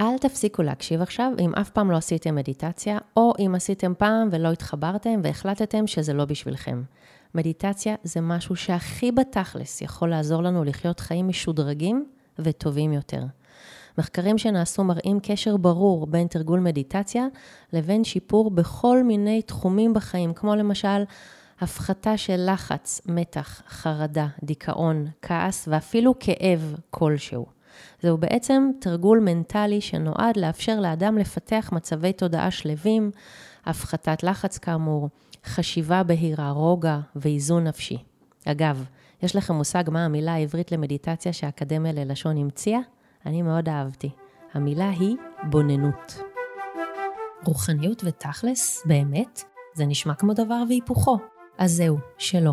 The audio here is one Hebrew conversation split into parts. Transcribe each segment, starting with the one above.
אל תפסיקו להקשיב עכשיו אם אף פעם לא עשיתם מדיטציה, או אם עשיתם פעם ולא התחברתם והחלטתם שזה לא בשבילכם. מדיטציה זה משהו שהכי בתכלס יכול לעזור לנו לחיות חיים משודרגים וטובים יותר. מחקרים שנעשו מראים קשר ברור בין תרגול מדיטציה לבין שיפור בכל מיני תחומים בחיים, כמו למשל הפחתה של לחץ, מתח, חרדה, דיכאון, כעס ואפילו כאב כלשהו. זהו בעצם תרגול מנטלי שנועד לאפשר לאדם לפתח מצבי תודעה שלווים, הפחתת לחץ כאמור, חשיבה בהירה, רוגע ואיזון נפשי. אגב, יש לכם מושג מה המילה העברית למדיטציה שהאקדמיה ללשון המציאה? אני מאוד אהבתי. המילה היא בוננות. רוחניות ותכלס, באמת, זה נשמע כמו דבר והיפוכו. אז זהו, שלא.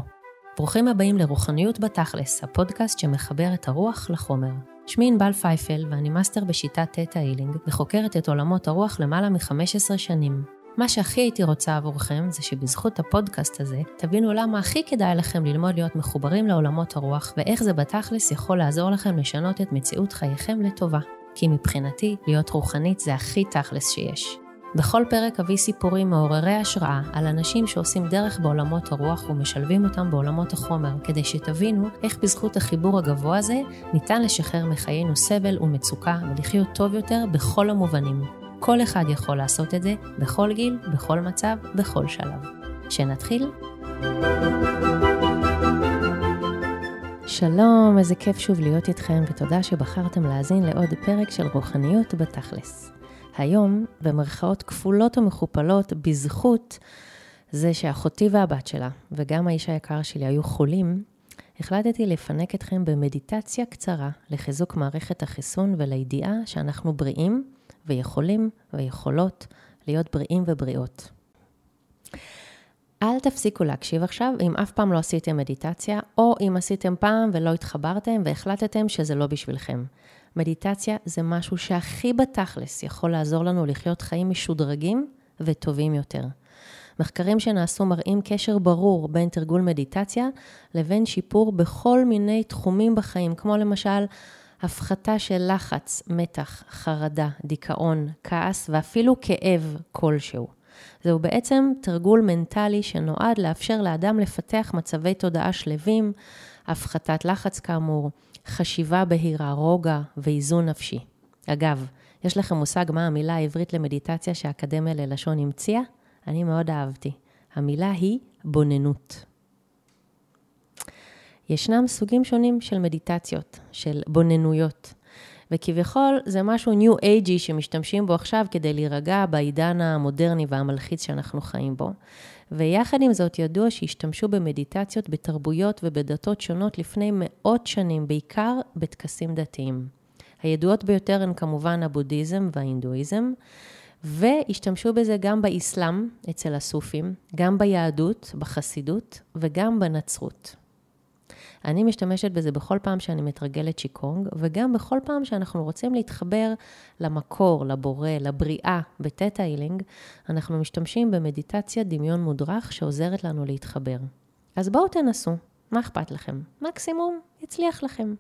ברוכים הבאים לרוחניות בתכלס, הפודקאסט שמחבר את הרוח לחומר. שמי ענבל פייפל ואני מאסטר בשיטת תטא הילינג וחוקרת את עולמות הרוח למעלה מ-15 שנים. מה שהכי הייתי רוצה עבורכם זה שבזכות הפודקאסט הזה תבינו למה הכי כדאי לכם ללמוד להיות מחוברים לעולמות הרוח ואיך זה בתכלס יכול לעזור לכם לשנות את מציאות חייכם לטובה. כי מבחינתי, להיות רוחנית זה הכי תכלס שיש. בכל פרק אביא סיפורים מעוררי השראה על אנשים שעושים דרך בעולמות הרוח ומשלבים אותם בעולמות החומר, כדי שתבינו איך בזכות החיבור הגבוה הזה ניתן לשחרר מחיינו סבל ומצוקה ולחיות טוב יותר בכל המובנים. כל אחד יכול לעשות את זה, בכל גיל, בכל מצב, בכל שלב. שנתחיל? שלום, איזה כיף שוב להיות איתכם, ותודה שבחרתם להאזין לעוד פרק של רוחניות בתכלס. היום, במרכאות כפולות ומכופלות, בזכות זה שאחותי והבת שלה, וגם האיש היקר שלי היו חולים, החלטתי לפנק אתכם במדיטציה קצרה לחיזוק מערכת החיסון ולידיעה שאנחנו בריאים ויכולים ויכולות להיות בריאים ובריאות. אל תפסיקו להקשיב עכשיו אם אף פעם לא עשיתם מדיטציה, או אם עשיתם פעם ולא התחברתם והחלטתם שזה לא בשבילכם. מדיטציה זה משהו שהכי בתכלס יכול לעזור לנו לחיות חיים משודרגים וטובים יותר. מחקרים שנעשו מראים קשר ברור בין תרגול מדיטציה לבין שיפור בכל מיני תחומים בחיים, כמו למשל הפחתה של לחץ, מתח, חרדה, דיכאון, כעס ואפילו כאב כלשהו. זהו בעצם תרגול מנטלי שנועד לאפשר לאדם לפתח מצבי תודעה שלווים, הפחתת לחץ כאמור, חשיבה בהירה, רוגע ואיזון נפשי. אגב, יש לכם מושג מה המילה העברית למדיטציה שהאקדמיה ללשון המציאה? אני מאוד אהבתי. המילה היא בוננות. ישנם סוגים שונים של מדיטציות, של בוננויות. וכביכול זה משהו ניו אייג'י שמשתמשים בו עכשיו כדי להירגע בעידן המודרני והמלחיץ שאנחנו חיים בו. ויחד עם זאת ידוע שהשתמשו במדיטציות בתרבויות ובדתות שונות לפני מאות שנים, בעיקר בטקסים דתיים. הידועות ביותר הן כמובן הבודהיזם וההינדואיזם, והשתמשו בזה גם באסלאם, אצל הסופים, גם ביהדות, בחסידות וגם בנצרות. אני משתמשת בזה בכל פעם שאני מתרגלת שיקונג, וגם בכל פעם שאנחנו רוצים להתחבר למקור, לבורא, לבריאה, בטטה הילינג, אנחנו משתמשים במדיטציה דמיון מודרך שעוזרת לנו להתחבר. אז בואו תנסו, מה אכפת לכם? מקסימום יצליח לכם.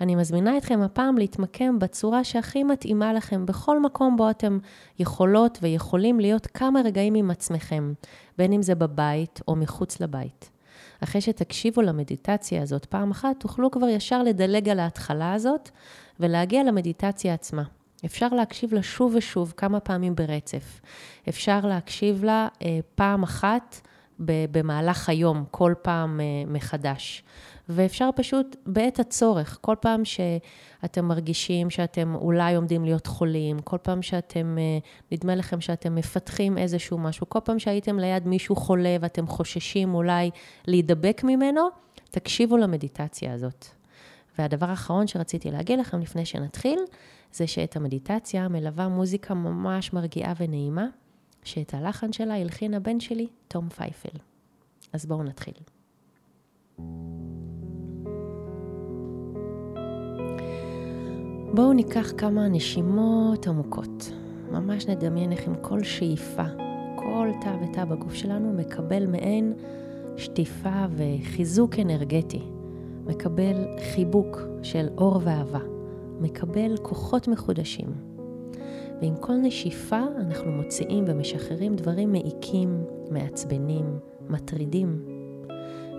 אני מזמינה אתכם הפעם להתמקם בצורה שהכי מתאימה לכם בכל מקום בו אתם יכולות ויכולים להיות כמה רגעים עם עצמכם, בין אם זה בבית או מחוץ לבית. אחרי שתקשיבו למדיטציה הזאת פעם אחת, תוכלו כבר ישר לדלג על ההתחלה הזאת ולהגיע למדיטציה עצמה. אפשר להקשיב לה שוב ושוב, כמה פעמים ברצף. אפשר להקשיב לה אה, פעם אחת במהלך היום, כל פעם אה, מחדש. ואפשר פשוט בעת הצורך, כל פעם שאתם מרגישים שאתם אולי עומדים להיות חולים, כל פעם שאתם, אה, נדמה לכם שאתם מפתחים איזשהו משהו, כל פעם שהייתם ליד מישהו חולה ואתם חוששים אולי להידבק ממנו, תקשיבו למדיטציה הזאת. והדבר האחרון שרציתי להגיד לכם לפני שנתחיל, זה שאת המדיטציה מלווה מוזיקה ממש מרגיעה ונעימה, שאת הלחן שלה הלחין הבן שלי, תום פייפל. אז בואו נתחיל. בואו ניקח כמה נשימות עמוקות. ממש נדמיין איך עם כל שאיפה, כל תא ותא בגוף שלנו מקבל מעין שטיפה וחיזוק אנרגטי. מקבל חיבוק של אור ואהבה. מקבל כוחות מחודשים. ועם כל נשיפה אנחנו מוציאים ומשחררים דברים מעיקים, מעצבנים, מטרידים.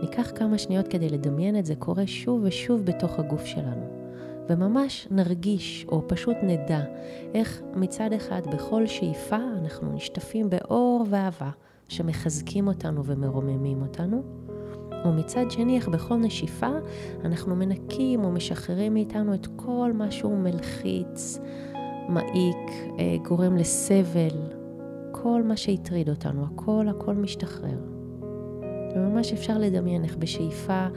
ניקח כמה שניות כדי לדמיין את זה קורה שוב ושוב בתוך הגוף שלנו. וממש נרגיש, או פשוט נדע, איך מצד אחד בכל שאיפה אנחנו נשטפים באור ואהבה שמחזקים אותנו ומרוממים אותנו, ומצד שני, איך בכל נשיפה אנחנו מנקים או משחררים מאיתנו את כל מה שהוא מלחיץ, מעיק, אה, גורם לסבל, כל מה שהטריד אותנו, הכל הכל משתחרר. וממש אפשר לדמיין איך בשאיפה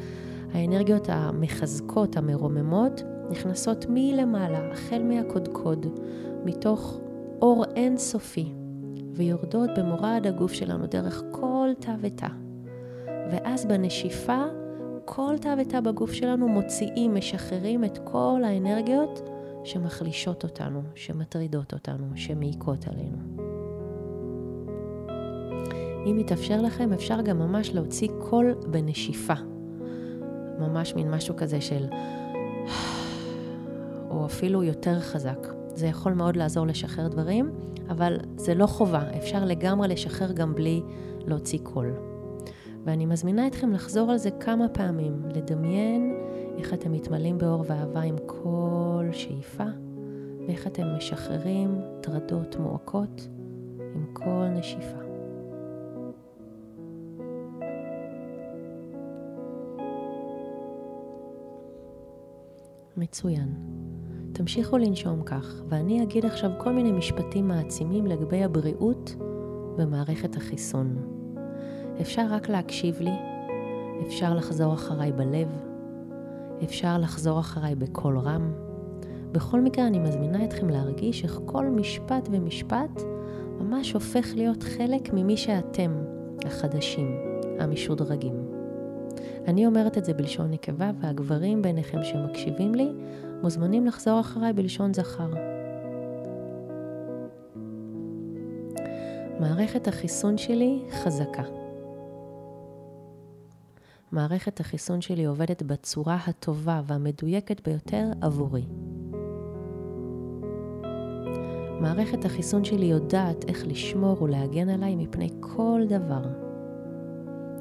האנרגיות המחזקות, המרוממות, נכנסות מלמעלה, החל מהקודקוד, מתוך אור אינסופי, ויורדות במורד הגוף שלנו דרך כל תא ותא. ואז בנשיפה, כל תא ותא בגוף שלנו מוציאים, משחררים את כל האנרגיות שמחלישות אותנו, שמטרידות אותנו, שמעיקות עלינו. אם יתאפשר לכם, אפשר גם ממש להוציא קול בנשיפה. ממש מין משהו כזה של... אפילו יותר חזק. זה יכול מאוד לעזור לשחרר דברים, אבל זה לא חובה, אפשר לגמרי לשחרר גם בלי להוציא קול. ואני מזמינה אתכם לחזור על זה כמה פעמים, לדמיין איך אתם מתמלאים באור ואהבה עם כל שאיפה, ואיך אתם משחררים טרדות מועקות עם כל נשיפה. מצוין. תמשיכו לנשום כך, ואני אגיד עכשיו כל מיני משפטים מעצימים לגבי הבריאות במערכת החיסון. אפשר רק להקשיב לי, אפשר לחזור אחריי בלב, אפשר לחזור אחריי בקול רם. בכל מקרה אני מזמינה אתכם להרגיש איך כל משפט ומשפט ממש הופך להיות חלק ממי שאתם, החדשים, המשודרגים. אני אומרת את זה בלשון נקבה, והגברים ביניכם שמקשיבים לי מוזמנים לחזור אחריי בלשון זכר. מערכת החיסון שלי חזקה. מערכת החיסון שלי עובדת בצורה הטובה והמדויקת ביותר עבורי. מערכת החיסון שלי יודעת איך לשמור ולהגן עליי מפני כל דבר.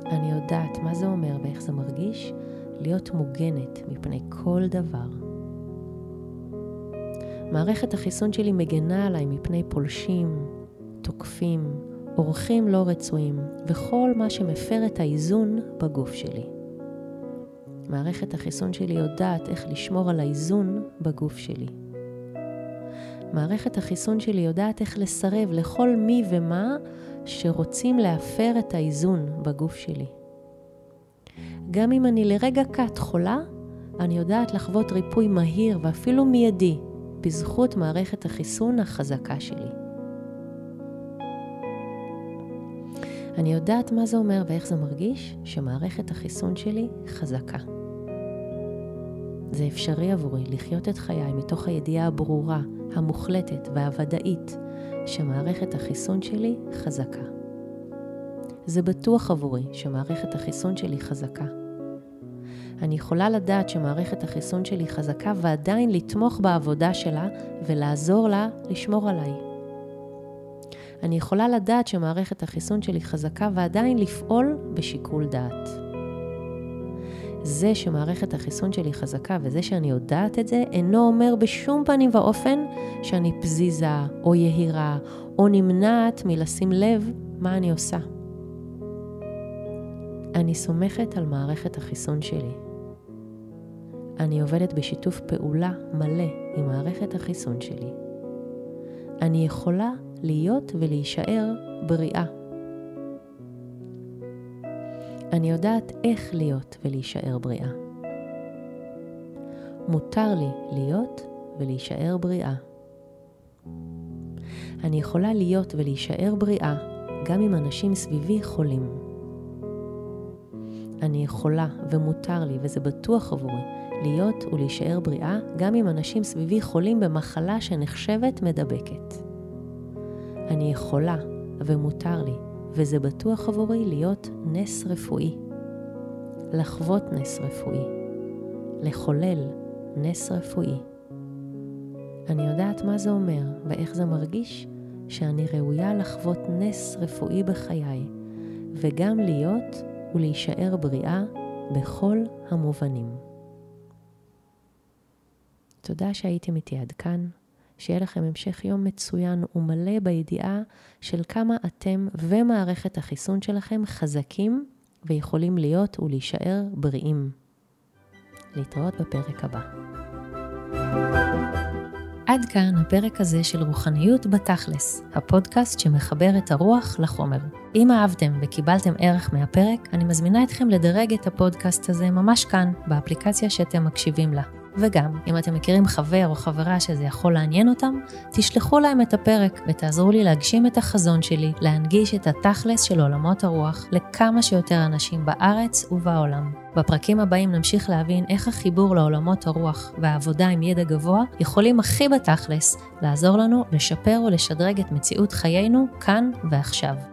אני יודעת מה זה אומר ואיך זה מרגיש להיות מוגנת מפני כל דבר. מערכת החיסון שלי מגנה עליי מפני פולשים, תוקפים, אורחים לא רצויים וכל מה שמפר את האיזון בגוף שלי. מערכת החיסון שלי יודעת איך לשמור על האיזון בגוף שלי. מערכת החיסון שלי יודעת איך לסרב לכל מי ומה שרוצים להפר את האיזון בגוף שלי. גם אם אני לרגע קט חולה, אני יודעת לחוות ריפוי מהיר ואפילו מיידי בזכות מערכת החיסון החזקה שלי. אני יודעת מה זה אומר ואיך זה מרגיש שמערכת החיסון שלי חזקה. זה אפשרי עבורי לחיות את חיי מתוך הידיעה הברורה, המוחלטת והוודאית שמערכת החיסון שלי חזקה. זה בטוח עבורי שמערכת החיסון שלי חזקה. אני יכולה לדעת שמערכת החיסון שלי חזקה ועדיין לתמוך בעבודה שלה ולעזור לה לשמור עליי. אני יכולה לדעת שמערכת החיסון שלי חזקה ועדיין לפעול בשיקול דעת. זה שמערכת החיסון שלי חזקה וזה שאני יודעת את זה, אינו אומר בשום פנים ואופן שאני פזיזה או יהירה או נמנעת מלשים לב מה אני עושה. אני סומכת על מערכת החיסון שלי. אני עובדת בשיתוף פעולה מלא עם מערכת החיסון שלי. אני יכולה להיות ולהישאר בריאה. אני יודעת איך להיות ולהישאר בריאה. מותר לי להיות ולהישאר בריאה. אני יכולה להיות ולהישאר בריאה גם אם אנשים סביבי חולים. אני יכולה ומותר לי, וזה בטוח עבורי, להיות ולהישאר בריאה גם אם אנשים סביבי חולים במחלה שנחשבת מדבקת. אני יכולה ומותר לי, וזה בטוח עבורי להיות נס רפואי. לחוות נס רפואי. לחולל נס רפואי. אני יודעת מה זה אומר ואיך זה מרגיש שאני ראויה לחוות נס רפואי בחיי, וגם להיות ולהישאר בריאה בכל המובנים. תודה שהייתם איתי עד כאן. שיהיה לכם המשך יום מצוין ומלא בידיעה של כמה אתם ומערכת החיסון שלכם חזקים ויכולים להיות ולהישאר בריאים. להתראות בפרק הבא. עד כאן הפרק הזה של רוחניות בתכלס, הפודקאסט שמחבר את הרוח לחומר. אם אהבתם וקיבלתם ערך מהפרק, אני מזמינה אתכם לדרג את הפודקאסט הזה ממש כאן, באפליקציה שאתם מקשיבים לה. וגם, אם אתם מכירים חבר או חברה שזה יכול לעניין אותם, תשלחו להם את הפרק ותעזרו לי להגשים את החזון שלי, להנגיש את התכלס של עולמות הרוח לכמה שיותר אנשים בארץ ובעולם. בפרקים הבאים נמשיך להבין איך החיבור לעולמות הרוח והעבודה עם ידע גבוה יכולים הכי בתכלס לעזור לנו לשפר ולשדרג את מציאות חיינו כאן ועכשיו.